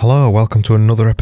Hello, welcome to another episode